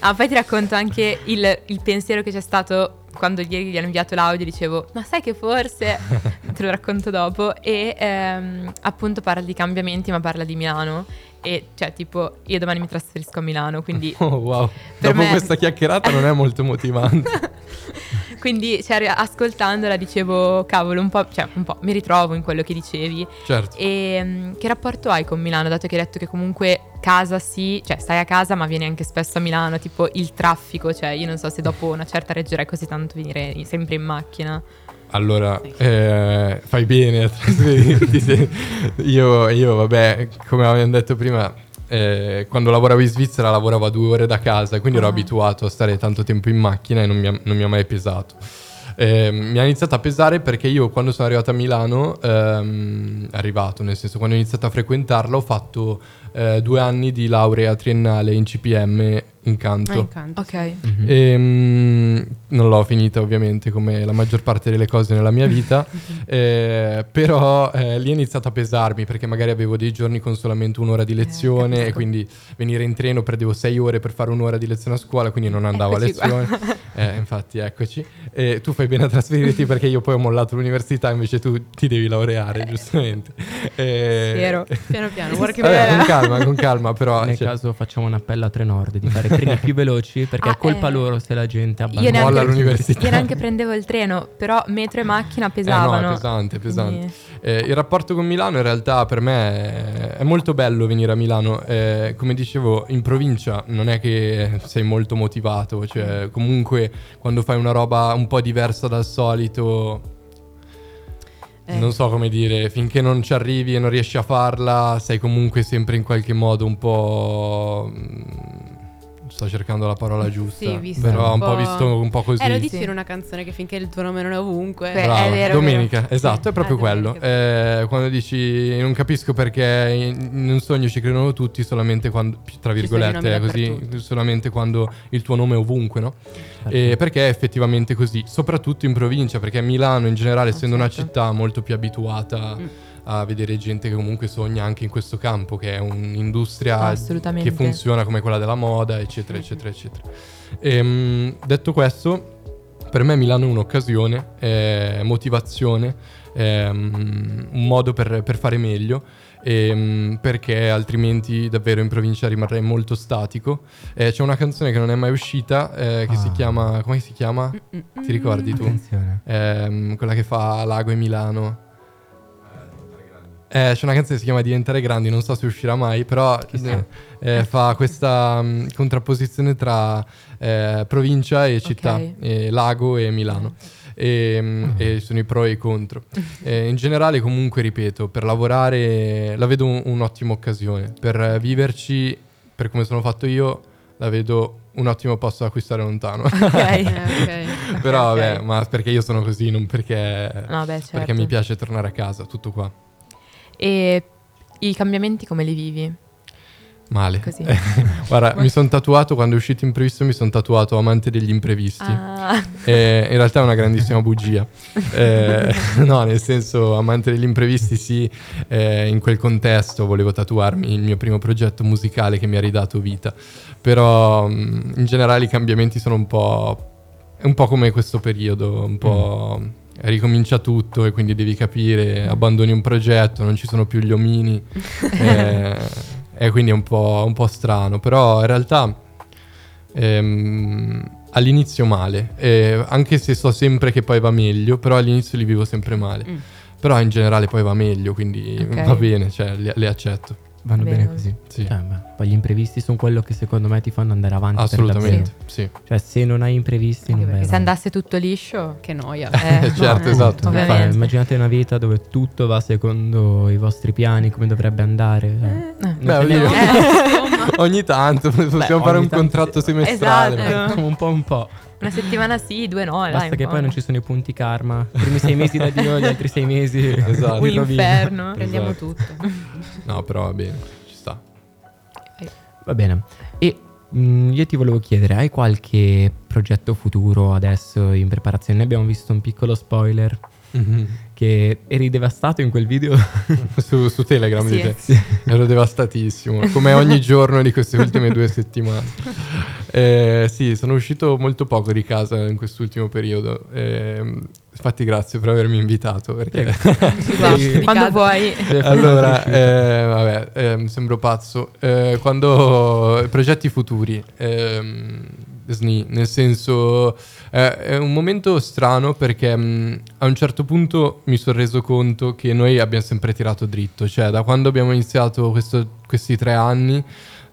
S2: ah, poi ti racconto anche il, il pensiero che c'è stato quando ieri gli hanno inviato l'audio dicevo ma sai che forse te lo racconto dopo e ehm, appunto parla di cambiamenti ma parla di Milano e cioè tipo io domani mi trasferisco a Milano quindi
S4: oh wow. dopo me... questa chiacchierata non è molto motivante.
S2: Quindi cioè, ascoltandola dicevo cavolo un po', cioè, un po' mi ritrovo in quello che dicevi.
S4: Certo.
S2: E um, che rapporto hai con Milano dato che hai detto che comunque casa sì cioè stai a casa ma vieni anche spesso a Milano tipo il traffico cioè io non so se dopo una certa reggerai così tanto venire sempre in macchina
S4: allora, eh, fai bene a trasferirti. io, io, vabbè, come abbiamo detto prima, eh, quando lavoravo in Svizzera lavoravo a due ore da casa, quindi ero ah. abituato a stare tanto tempo in macchina e non mi ha, non mi ha mai pesato. Eh, mi ha iniziato a pesare perché io quando sono arrivato a Milano, ehm, arrivato, nel senso quando ho iniziato a frequentarla ho fatto eh, due anni di laurea triennale in CPM Incanto. Ah,
S2: incanto. Ok.
S4: Mm-hmm. E, um, non l'ho finita ovviamente come la maggior parte delle cose nella mia vita, eh, però eh, lì è iniziato a pesarmi perché magari avevo dei giorni con solamente un'ora di eh, lezione eh, e quindi venire in treno perdevo sei ore per fare un'ora di lezione a scuola, quindi non andavo eccoci a lezione. Eh, infatti, eccoci. E tu fai bene a trasferirti perché io poi ho mollato l'università, invece tu ti devi laureare, giustamente.
S3: E... Piero, piano piano,
S4: Vabbè, con calma, con calma, però...
S1: Nel cioè... caso facciamo un appello a Trenord di fare treni più veloci perché
S2: Ah,
S1: è colpa
S2: eh.
S1: loro se la gente abbandona.
S4: Molla
S2: neanche,
S4: all'università.
S2: io neanche prendevo il treno, però metro e macchina pesavano.
S4: Eh no, è pesante, è pesante.
S2: Quindi-
S4: Eh, il rapporto con Milano in realtà per me è, è molto bello venire a Milano. Eh, come dicevo, in provincia non è che sei molto motivato, cioè comunque quando fai una roba un po' diversa dal solito,
S3: Eh.
S4: non so come dire, finché non ci arrivi e non riesci a farla, sei comunque sempre in qualche modo un po'... Sto cercando la parola giusta,
S3: Sì, visto
S4: però
S3: un
S4: un po' visto un po' così.
S3: Eh, lo dici
S2: Sì.
S3: in una canzone che finché il tuo nome non è ovunque.
S2: Beh,
S4: Brava,
S2: è vero,
S4: domenica,
S2: vero.
S4: esatto, è proprio
S3: Ah,
S4: quello. Eh, quando dici non capisco perché in un sogno ci credono tutti solamente quando, tra virgolette, così, solamente quando il tuo nome è ovunque, no?
S1: Certo.
S4: E perché è effettivamente così, soprattutto in provincia, perché Milano in generale,
S2: Ah,
S4: essendo una
S2: certo.
S4: città molto più abituata
S3: Mm.
S4: A vedere gente che comunque sogna anche in questo campo, che è un'industria che funziona come quella della moda, eccetera, eccetera, eccetera. Ehm, detto questo, per me Milano è un'occasione, è motivazione, è mm, un modo per, per fare meglio. ehm, perché altrimenti davvero in provincia rimarrei molto statico. Eh, c'è una canzone che non è mai uscita eh, che si
S1: Ah.
S4: chiama. Come si chiama?
S3: Mm-mm.
S4: Ti ricordi tu?
S1: Attenzione.
S4: Ehm, quella che fa Lago e Milano. Eh, c'è una canzone che si chiama Diventare grandi, non so se uscirà mai, però eh, eh, fa questa mm, contrapposizione tra eh, provincia e città,
S2: Ok.
S4: e lago e Milano. E, mm, e sono i pro e i contro. Eh, in generale, comunque, ripeto, per lavorare la vedo un- un'ottima occasione. Per viverci, per come sono fatto io, la vedo un ottimo posto da acquistare lontano.
S2: Ok.
S3: ok.
S4: Però, vabbè, ma perché io sono così, non perché,
S2: No, beh, certo.
S4: perché mi piace tornare a casa, tutto qua.
S2: E i cambiamenti come li vivi?
S4: Male.
S2: Così.
S4: Guarda, mi sono tatuato quando è uscito imprevisto, mi sono tatuato amante degli imprevisti.
S2: Ah,
S4: Eh, in realtà è una grandissima bugia. Eh, no, nel senso, amante degli imprevisti, sì, eh, in quel contesto volevo tatuarmi il mio primo progetto musicale che mi ha ridato vita. Però mh, in generale i cambiamenti sono un po'. È un po' come questo periodo, un po'. Ricomincia tutto e quindi devi capire, abbandoni un progetto, non ci sono più gli omini. eh, e quindi è un po', un po' strano. Però in realtà Ehm, all'inizio male, eh, anche se so sempre che poi va meglio, però all'inizio li vivo sempre male.
S3: Mm.
S4: Però in generale poi va meglio, quindi
S2: Ok.
S4: va bene, cioè le, le accetto.
S1: Vanno
S2: Bene.
S1: bene così.
S4: Sì,
S1: Cioè, beh, poi gli imprevisti sono quello che secondo me ti fanno andare avanti. per
S4: assolutamente. Sì.
S1: Cioè, se non hai imprevisti,
S2: anche
S1: non vai
S2: perché se
S1: avanti.
S2: andasse tutto liscio...
S3: Che noia.
S2: Eh,
S4: Certo,
S2: no,
S4: esatto.
S2: Ovviamente.
S1: Fai- immaginate una vita dove tutto va secondo i vostri piani, come dovrebbe andare. cioè.
S2: Eh,
S1: Non
S4: Beh.
S2: Eh,
S4: ogni tanto possiamo
S1: Beh,
S4: fare un contratto
S1: sì.
S4: semestrale.
S2: Esatto.
S1: Un po' un po'.
S2: una settimana sì, due no.
S1: Basta
S2: un
S1: che
S2: po'.
S1: poi non ci sono i punti karma. I primi sei mesi da Dio, gli altri sei mesi
S4: Esatto.
S2: Un inferno.
S3: Prendiamo
S4: Esatto.
S3: tutto.
S4: No, però va bene, ci sta.
S1: Va bene. E mh, io ti volevo chiedere, hai qualche progetto futuro adesso in preparazione? Abbiamo visto un piccolo spoiler che eri devastato in quel video.
S4: su, su Telegram
S2: Sì.
S4: dice. Ero devastatissimo, come ogni giorno di queste ultime due settimane. Eh, sì, sono uscito molto poco di casa in quest'ultimo periodo. Eh, infatti, grazie per avermi invitato. Perché...
S1: Sì.
S2: Quando vuoi.
S4: allora, eh, vabbè, ehm, sembro pazzo. Eh, quando progetti futuri, ehm, SNI, nel senso, eh, è un momento strano perché mh, a un certo punto mi sono reso conto che noi abbiamo sempre tirato dritto, cioè da quando abbiamo iniziato questo- questi tre anni.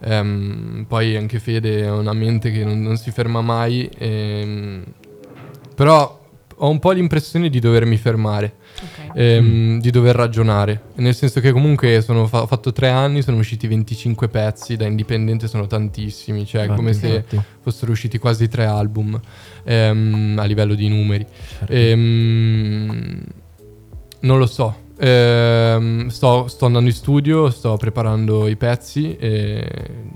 S4: ehm, poi anche Fede ha una mente che non, non si ferma mai, ehm, però ho un po' l'impressione di dovermi fermare
S3: Ok.
S4: ehm, di dover ragionare. Nel senso che comunque sono fa- ho fatto tre anni, sono usciti 25 pezzi, da indipendente sono tantissimi, cioè è come se
S1: Infatti,
S4: fossero usciti quasi tre album ehm, a livello di numeri.
S1: certo.
S4: Ehm, non lo so. Ehm, sto, sto andando in studio, sto preparando i pezzi,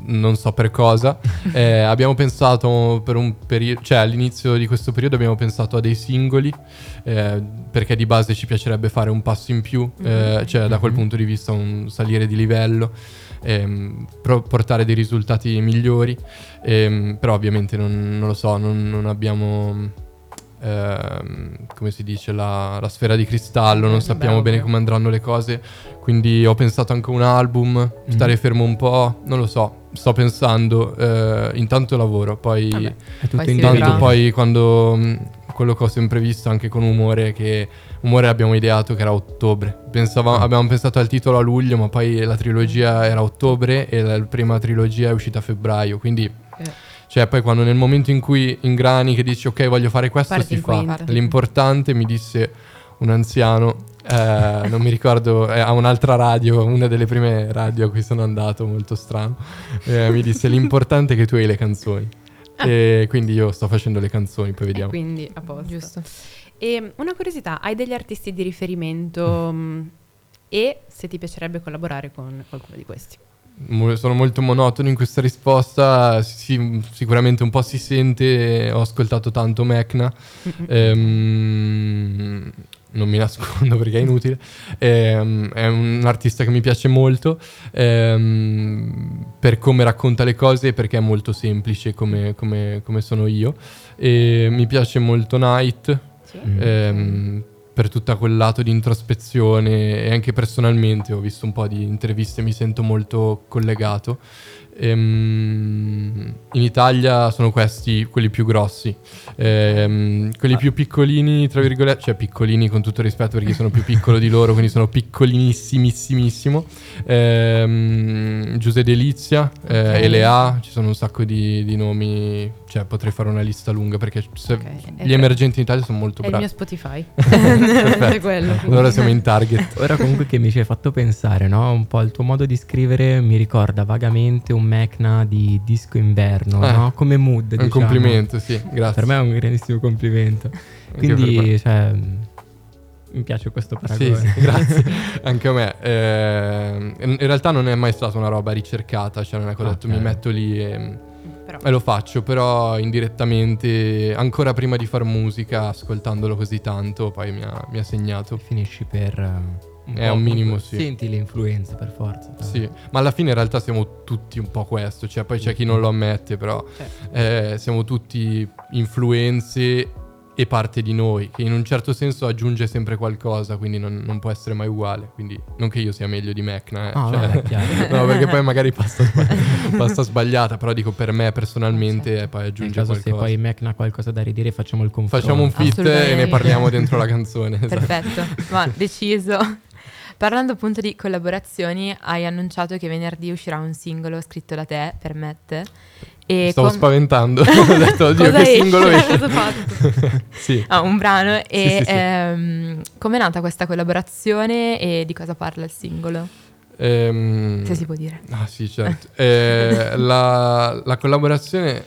S4: non so per cosa. Eh, abbiamo pensato per un periodo, cioè all'inizio di questo periodo abbiamo pensato a dei singoli, eh, perché di base ci piacerebbe fare un passo in più, eh, cioè da quel
S1: Mhm.
S4: punto di vista un salire di livello, ehm, portare dei risultati migliori, ehm, però ovviamente non, non lo so, non, non abbiamo ehm, come si dice, la, la sfera di cristallo, non sappiamo
S3: beh,
S4: bene come andranno le cose, quindi ho pensato anche a un album, stare fermo un po', non lo so, sto pensando, eh, intanto lavoro, poi...
S3: Vabbè.
S1: È tutto
S2: Poi.
S4: Intanto
S1: tanto
S4: poi quando mh, quello che ho sempre visto anche con Umore, che Umore abbiamo ideato che era ottobre. Pensava-
S1: Ah.
S4: Abbiamo pensato al titolo a luglio, ma poi la trilogia era ottobre e la prima trilogia è uscita a febbraio. Quindi,
S3: Eh.
S4: Cioè, poi quando nel momento in cui ingrani che dici ok, voglio fare questo,
S3: Parti
S4: si fa.
S3: quinta.
S4: L'importante, mi disse un anziano, eh, non mi ricordo, eh, a un'altra radio, una delle prime radio a cui sono andato, molto strano, eh, mi disse l'importante è che tu hai le canzoni. E quindi io sto facendo le canzoni, poi
S3: E
S4: vediamo.
S3: quindi a posto.
S2: Giusto.
S3: E una curiosità, hai degli artisti di riferimento mh, e se ti piacerebbe collaborare con qualcuno di questi?
S4: Sono molto monotono in questa risposta, sì, sicuramente un po' si sente, ho ascoltato tanto Mecna, ehm, non mi nascondo perché è inutile, ehm, è un artista che mi piace molto ehm, per come racconta le cose e perché è molto semplice come, come- come sono io. E mi piace molto Night,
S3: Sì.
S4: Per tutto quel lato di introspezione e anche personalmente ho visto un po' di interviste e mi sento molto collegato. Ehm, in Italia sono questi quelli più grossi, Ehm, quelli più piccolini, tra virgolette, cioè piccolini con tutto rispetto perché sono più piccolo di loro, quindi sono piccolinissimissimo. Ehm, Giuseppe Delizia, eh. Elea, ci sono un sacco di, di nomi, cioè potrei fare una lista lunga perché se-
S3: Ok.
S4: gli emergenti in Italia sono molto
S3: È il
S4: bravi.
S3: mio Spotify. È quello.
S4: Allora siamo in target.
S1: Ora comunque che mi ci hai fatto pensare, no? Un po' il tuo modo di scrivere mi ricorda vagamente un Mecna di disco inverno,
S4: Eh,
S1: no? Come mood,
S4: È un
S1: diciamo.
S4: complimento, sì, grazie.
S1: Per me è un grandissimo complimento. Quindi, cioè, mi piace questo
S4: Sì,
S1: paragone.
S4: sì, grazie. Anche a me. Eh, in realtà non è mai stata una roba ricercata, cioè non è che ho detto
S1: Ok.
S4: mi metto lì e,
S3: Però,
S4: e lo faccio, però indirettamente, ancora prima di far musica, ascoltandolo così tanto, poi mi ha, mi ha segnato.
S1: Finisci per... eh, un
S4: È
S1: po'
S4: un minimo, sì.
S1: Senti le influenze per forza. cioè.
S4: Sì, ma alla fine in realtà siamo tutti un po' questo, cioè poi c'è chi non lo ammette, però
S3: Certo.
S4: eh, siamo tutti influenze e parte di noi, che in un certo senso aggiunge sempre qualcosa, quindi non, non può essere mai uguale, quindi non che io sia meglio di Mecna, eh,
S1: Ah,
S4: cioè-
S1: no,
S4: perché poi magari passa, sbagli- passa sbagliata, però dico per me personalmente
S2: Certo.
S4: eh, poi aggiunge
S1: caso se
S4: qualcosa.
S1: poi Mecna ha qualcosa da ridire facciamo il confronto.
S4: Facciamo un fit e ne parliamo dentro la canzone. esatto.
S2: Perfetto, ma deciso. Parlando appunto di collaborazioni, hai annunciato che venerdì uscirà un singolo scritto da te per Mette. E
S4: Stavo
S2: com-
S4: spaventando, ho detto oddio che
S2: esce?
S4: singolo esce.
S3: Fatto?
S4: sì.
S2: Ah, un brano. E
S4: Sì, sì, sì.
S2: ehm, com'è nata questa collaborazione e di cosa parla il singolo?
S4: Ehm,
S2: Se si può dire.
S4: Ah sì, certo. Eh, la, la collaborazione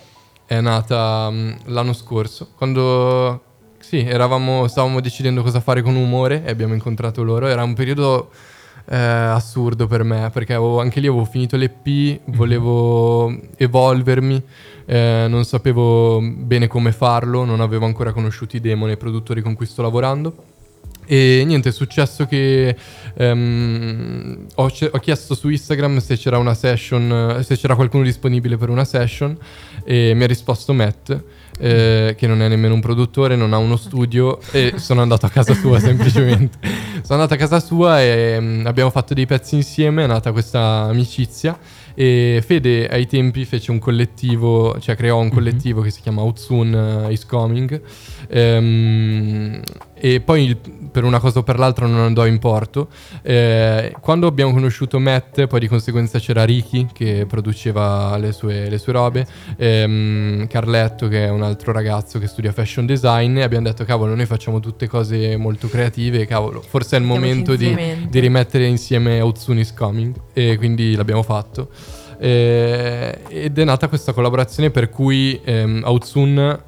S4: è nata mm, l'anno scorso, quando sì, eravamo, stavamo decidendo cosa fare con Umore e abbiamo incontrato loro. Era un periodo eh, assurdo per me, perché avevo- anche lì avevo finito l'EP, volevo evolvermi, eh, non sapevo bene come farlo, non avevo ancora conosciuto i demoni e i produttori con cui sto lavorando. E niente, è successo che ehm, ho, ce- ho chiesto su Instagram se c'era una session, se c'era qualcuno disponibile per una session e mi ha risposto Matt, eh, che non è nemmeno un produttore, non ha uno studio e sono andato a casa sua semplicemente. sono andato a casa sua e mm, abbiamo fatto dei pezzi insieme, è nata questa amicizia e Fede ai tempi fece un collettivo, cioè creò un collettivo che si chiama Outsoon is Coming Ehm, e poi il- per una cosa o per l'altra non andò in porto. Eh, quando abbiamo conosciuto Matt, poi di conseguenza c'era Ricky che produceva le sue, le sue robe, ehm, Carletto che è un altro ragazzo che studia fashion design e abbiamo detto cavolo noi facciamo tutte cose molto creative, cavolo forse è il momento di, di rimettere insieme Outsoon is Coming e quindi l'abbiamo fatto. Eh, ed è nata questa collaborazione per cui ehm, Outsoon,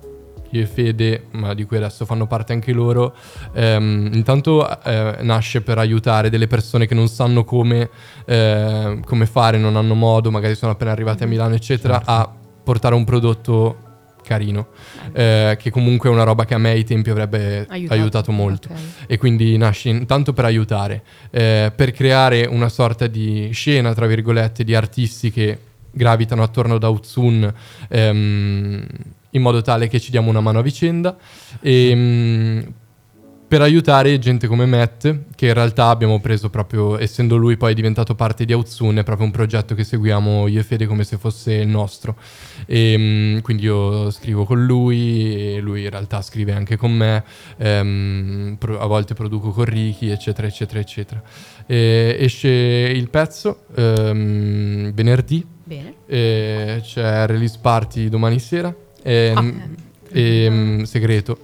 S4: io e Fede, ma di cui adesso fanno parte anche loro, ehm, intanto eh, nasce per aiutare delle persone che non sanno come, eh, come fare, non hanno modo, magari sono appena arrivate a Milano, eccetera,
S1: Certo.
S4: a portare un prodotto carino, eh, che comunque è una roba che a me ai tempi avrebbe
S3: Aiutato.
S4: aiutato molto
S2: Ok.
S4: e quindi nasce intanto per aiutare, eh, per creare una sorta di scena, tra virgolette, di artisti che gravitano attorno ad Outsoon ehm, in modo tale che ci diamo una mano a vicenda e mh, per aiutare gente come Matt, che in realtà abbiamo preso proprio, essendo lui poi diventato parte di Outsune, è proprio un progetto che seguiamo io e Fede come se fosse il nostro. E, mh, quindi io scrivo con lui, e lui in realtà scrive anche con me, ehm, pro- a volte produco con Ricky, eccetera, eccetera, eccetera. E esce il pezzo ehm, venerdì,
S3: Bene.
S4: e c'è release party domani sera, e,
S3: Ah.
S4: e, mh, segreto,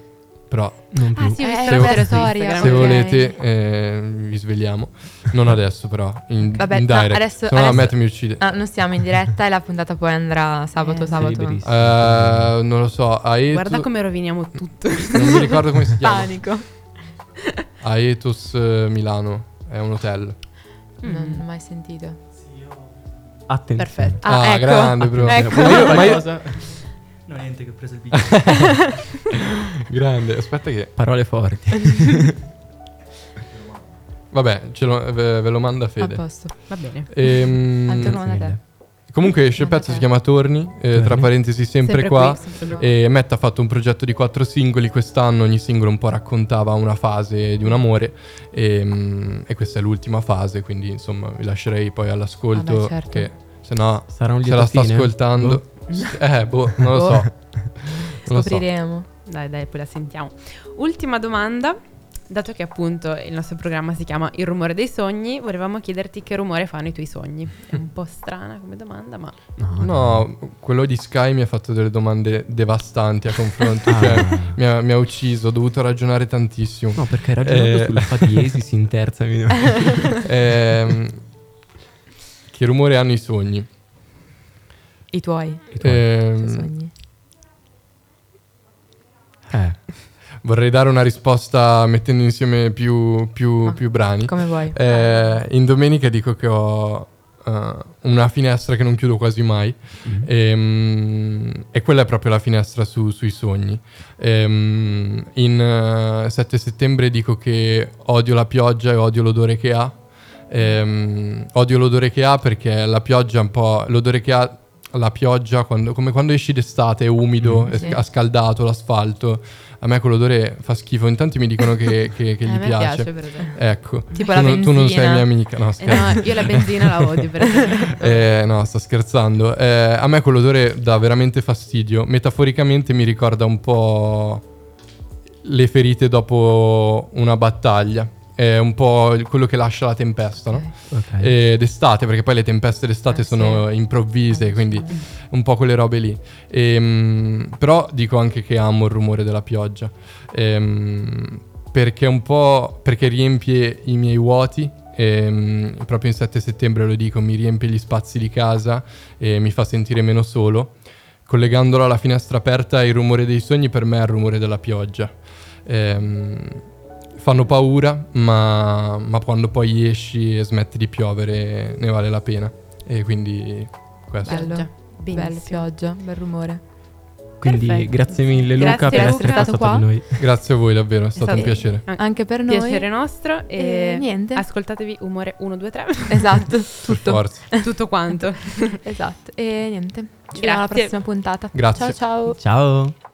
S4: però non più.
S3: Ah, sì, ho
S2: Eh,
S3: visto
S4: se
S3: la
S4: vo-
S2: storia.
S4: Se
S2: ok.
S4: volete, eh, vi svegliamo. Non adesso, però. In,
S2: Vabbè,
S4: in
S2: no,
S4: direct.
S2: adesso-
S4: Se no,
S2: adesso-
S4: Matt mi uccide.
S2: Ah, non stiamo in diretta e la puntata poi andrà sabato,
S3: Eh,
S2: sabato.
S1: liberissimo.
S4: Eh, non lo so. Aeto,
S3: Guarda come roviniamo tutto.
S4: Non mi ricordo come si chiama.
S2: Panico.
S4: Aetos eh, Milano. È un hotel.
S2: Non ho mai sentito.
S1: Attenzione.
S3: Perfetto.
S2: Ah,
S4: Ah,
S2: ecco.
S4: grande, bro.
S2: Ecco.
S4: Ma io- ma io-
S1: Qualcosa?
S5: No, niente che ho preso il biglietto.
S4: grande. Aspetta che...
S1: Parole forti.
S4: Vabbè, ce lo- ve, ve lo manda
S2: A
S4: Fede.
S2: posto.
S3: Va bene.
S4: Ehm,
S2: Altro domanda a te.
S4: comunque esce il pezzo, si chiama Torni. eh, tra parentesi, sempre,
S3: Sempre
S4: qua.
S3: qui, sempre.
S4: E Matt ha fatto un progetto di quattro singoli quest'anno, ogni singolo un po' raccontava una fase di un amore e, mm, e questa è l'ultima fase, quindi insomma vi lascerei poi all'ascolto
S2: Vabbè, certo.
S4: che se no
S1: Sarà un
S4: se la sta ascoltando... Eh, boh, non lo
S2: Boh.
S4: so. Non lo so.
S2: Scopriremo.
S3: Dai, dai, poi la sentiamo. Ultima domanda. Dato che appunto il nostro programma si chiama Il rumore dei sogni, volevamo chiederti che rumore fanno i tuoi sogni. È un po' strana come domanda, ma
S1: No,
S4: No, quello di Sky mi ha fatto delle domande devastanti a confronto,
S1: Ah.
S4: cioè mi ha, mi ha ucciso, ho dovuto ragionare tantissimo.
S1: No, perché ragionando
S4: Eh.
S1: sulla fa diesis in terza mi
S4: Ehm, che rumore hanno i sogni?
S2: I tuoi.
S1: I tuoi.
S4: Ehm,
S2: sogni.
S1: Eh,
S4: vorrei dare una risposta mettendo insieme più, più-
S2: Ah,
S4: più brani.
S2: Come vuoi.
S4: Eh, in domenica dico che ho eh, una finestra che non chiudo quasi mai
S1: mm.
S4: ehm, e quella è proprio la finestra su- sui sogni. Ehm, in eh, 7 settembre dico che odio la pioggia e odio l'odore che ha. Ehm, odio l'odore che ha perché la pioggia è un po' l'odore che ha la pioggia quando- come quando esci d'estate è umido,
S1: Mm.
S4: è
S2: Sì.
S4: ha scaldato l'asfalto. A me quell'odore fa schifo. In tanti mi dicono che, che- che
S3: a
S4: gli piace.
S3: piace.
S4: Ecco,
S2: Tipo
S4: tu,
S2: la
S4: non, tu non sei
S2: benzina.
S4: mia amica, no,
S3: Eh, no, io la benzina la odio per esempio.
S4: Eh, no, sto scherzando. Eh, a me quell'odore dà veramente fastidio. Metaforicamente mi ricorda un po' le ferite dopo una battaglia. È un po' quello che lascia la tempesta, no?
S1: ok.
S4: E d'estate, perché poi le tempeste d'estate
S2: Eh,
S4: sono
S2: sì.
S4: improvvise, quindi un po' quelle robe lì. Ehm, però dico anche che amo il rumore della pioggia. Ehm, perché un po'. perché riempie i miei vuoti. ehm, proprio in 7 settembre lo dico, mi riempie gli spazi di casa e mi fa sentire meno solo. Collegandolo alla finestra aperta, il rumore dei sogni per me è il rumore della pioggia. Ehm, fanno paura, ma, ma quando poi esci e smetti di piovere ne vale la pena. E quindi questo.
S2: Bello.
S3: Benissimo.
S2: pioggia, bel rumore.
S1: Quindi
S3: Perfetto.
S1: grazie mille Luca
S3: Grazie,
S1: per essere
S2: È stato
S1: passato
S2: qua.
S1: con noi.
S4: Grazie a voi davvero, è stato
S2: stato-
S4: un piacere.
S2: Anche per noi.
S3: Piacere nostro e,
S2: E niente.
S3: ascoltatevi Umore 1, 2, 3.
S2: Esatto,
S4: Per
S2: tutto.
S4: forza.
S3: Tutto quanto.
S2: Esatto. E niente. Ci vediamo alla prossima puntata.
S4: Grazie.
S2: Ciao ciao.
S1: Ciao.